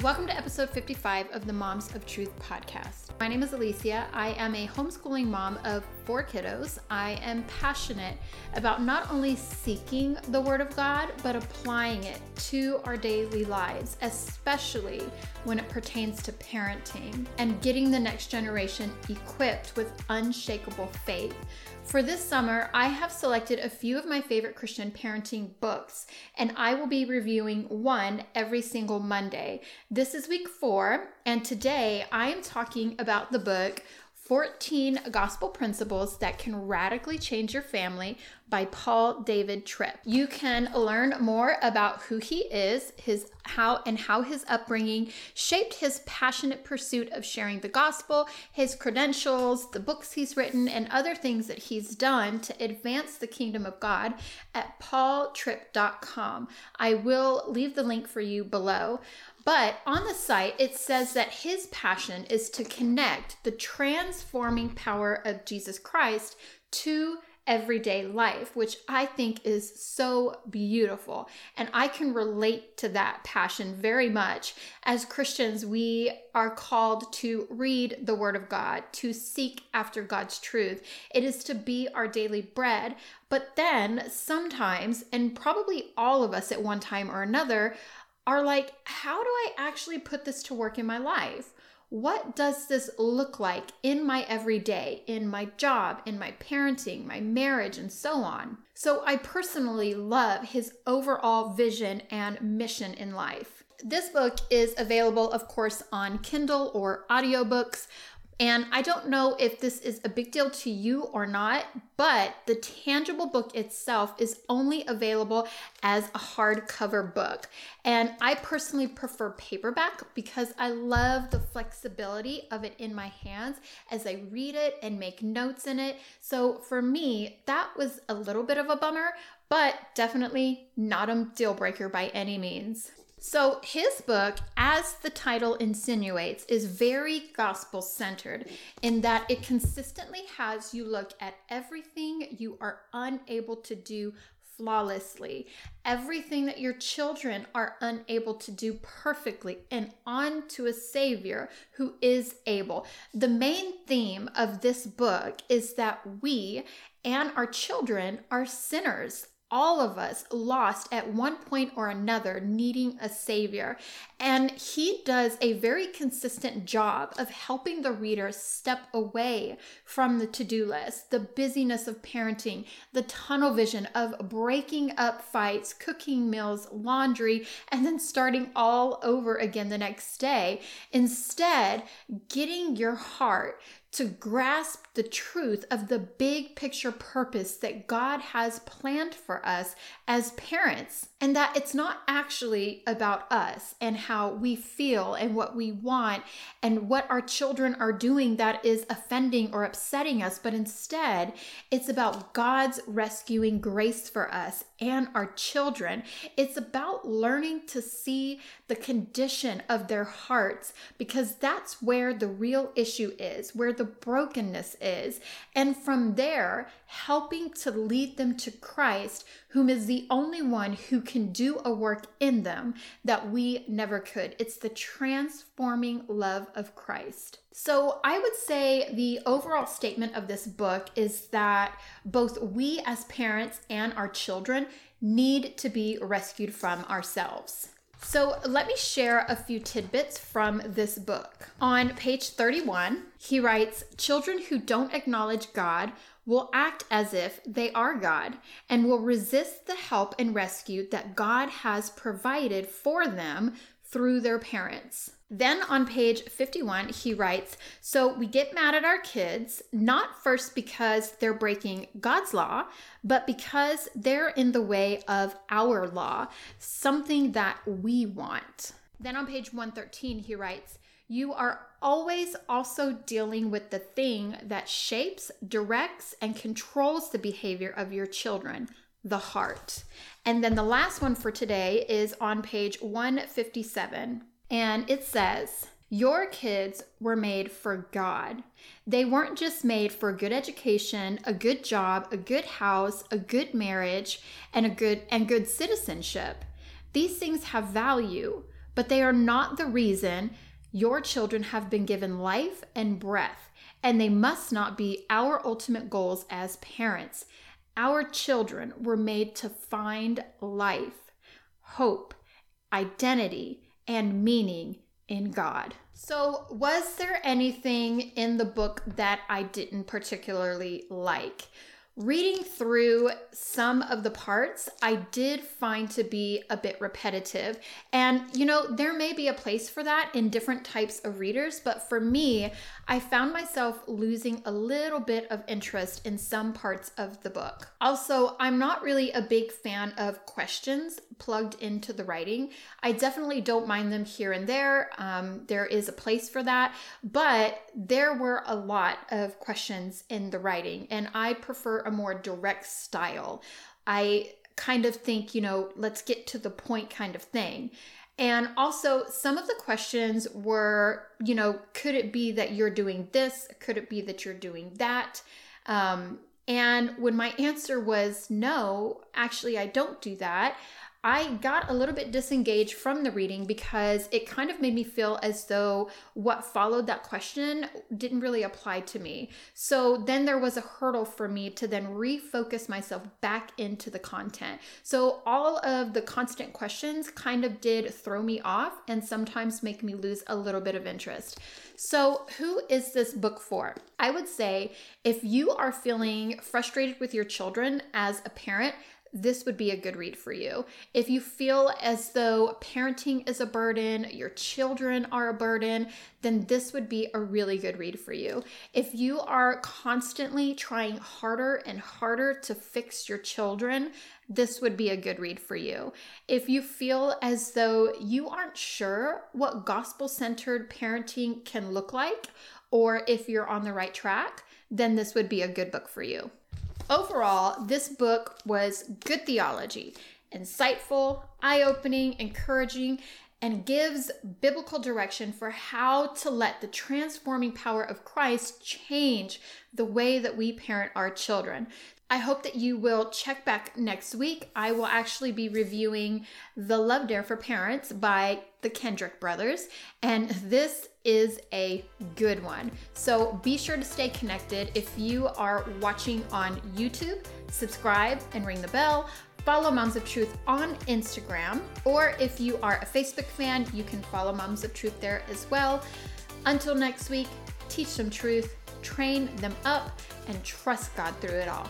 Welcome to episode 55 of the Moms of Truth podcast. My name is Alicia. I am a homeschooling mom of four kiddos. I am passionate about not only seeking the Word of God, but applying it to our daily lives, especially when it pertains to parenting and getting the next generation equipped with unshakable faith for this summer, I have selected a few of my favorite Christian parenting books, and I will be reviewing one every single Monday. This is week four, and today I am talking about the book 14 Gospel Principles That Can Radically Change Your Family by Paul David Tripp. You can learn more about who he is, his how and how his upbringing shaped his passionate pursuit of sharing the gospel, his credentials, the books he's written, and other things that he's done to advance the kingdom of God at paultripp.com. I will leave the link for you below. But on the site, it says that his passion is to connect the transforming power of Jesus Christ to everyday life, which I think is so beautiful. And I can relate to that passion very much. As Christians, we are called to read the Word of God, to seek after God's truth. It is to be our daily bread. But then sometimes, and probably all of us at one time or another, are like, how do I actually put this to work in my life? What does this look like in my everyday, in my job, in my parenting, my marriage, and so on? So, I personally love his overall vision and mission in life. This book is available, of course, on Kindle or audiobooks. And I don't know if this is a big deal to you or not, but the tangible book itself is only available as a hardcover book. And I personally prefer paperback because I love the flexibility of it in my hands as I read it and make notes in it. So for me, that was a little bit of a bummer, but definitely not a deal breaker by any means. So, his book, as the title insinuates, is very gospel centered in that it consistently has you look at everything you are unable to do flawlessly, everything that your children are unable to do perfectly, and on to a Savior who is able. The main theme of this book is that we and our children are sinners all of us lost at one point or another needing a savior. And he does a very consistent job of helping the reader step away from the to do list, the busyness of parenting, the tunnel vision of breaking up fights, cooking meals, laundry, and then starting all over again the next day. Instead, getting your heart to grasp the truth of the big picture purpose that God has planned for us as parents, and that it's not actually about us and how we feel and what we want and what our children are doing that is offending or upsetting us, but instead it's about God's rescuing grace for us and our children. It's about learning to see the condition of their hearts because that's where the real issue is, where the brokenness is. And from there, helping to lead them to Christ, whom is the only one who can do a work in them that we never could. It's the transforming love of Christ. So, I would say the overall statement of this book is that both we as parents and our children need to be rescued from ourselves. So, let me share a few tidbits from this book. On page 31, he writes Children who don't acknowledge God will act as if they are God and will resist the help and rescue that God has provided for them through their parents. Then on page 51, he writes So we get mad at our kids, not first because they're breaking God's law, but because they're in the way of our law, something that we want. Then on page 113, he writes You are always also dealing with the thing that shapes, directs, and controls the behavior of your children the heart. And then the last one for today is on page 157. And it says, Your kids were made for God. They weren't just made for a good education, a good job, a good house, a good marriage, and a good and good citizenship. These things have value, but they are not the reason your children have been given life and breath, and they must not be our ultimate goals as parents. Our children were made to find life, hope, identity, and meaning in God. So, was there anything in the book that I didn't particularly like? Reading through some of the parts, I did find to be a bit repetitive. And, you know, there may be a place for that in different types of readers, but for me, I found myself losing a little bit of interest in some parts of the book. Also, I'm not really a big fan of questions plugged into the writing. I definitely don't mind them here and there. Um, there is a place for that, but there were a lot of questions in the writing, and I prefer a more direct style. I kind of think, you know, let's get to the point kind of thing. And also, some of the questions were, you know, could it be that you're doing this? Could it be that you're doing that? Um, and when my answer was no, actually, I don't do that, I got a little bit disengaged from the reading because it kind of made me feel as though what followed that question didn't really apply to me. So then there was a hurdle for me to then refocus myself back into the content. So all of the constant questions kind of did throw me off and sometimes make me lose a little bit of interest. So, who is this book for? I would say if you are feeling frustrated with your children as a parent, this would be a good read for you. If you feel as though parenting is a burden, your children are a burden, then this would be a really good read for you. If you are constantly trying harder and harder to fix your children, this would be a good read for you. If you feel as though you aren't sure what gospel centered parenting can look like, or if you're on the right track, then this would be a good book for you. Overall, this book was good theology, insightful, eye opening, encouraging, and gives biblical direction for how to let the transforming power of Christ change the way that we parent our children. I hope that you will check back next week. I will actually be reviewing The Love Dare for Parents by the Kendrick brothers, and this is a good one. So be sure to stay connected. If you are watching on YouTube, subscribe and ring the bell. Follow Moms of Truth on Instagram, or if you are a Facebook fan, you can follow Moms of Truth there as well. Until next week, teach them truth, train them up, and trust God through it all.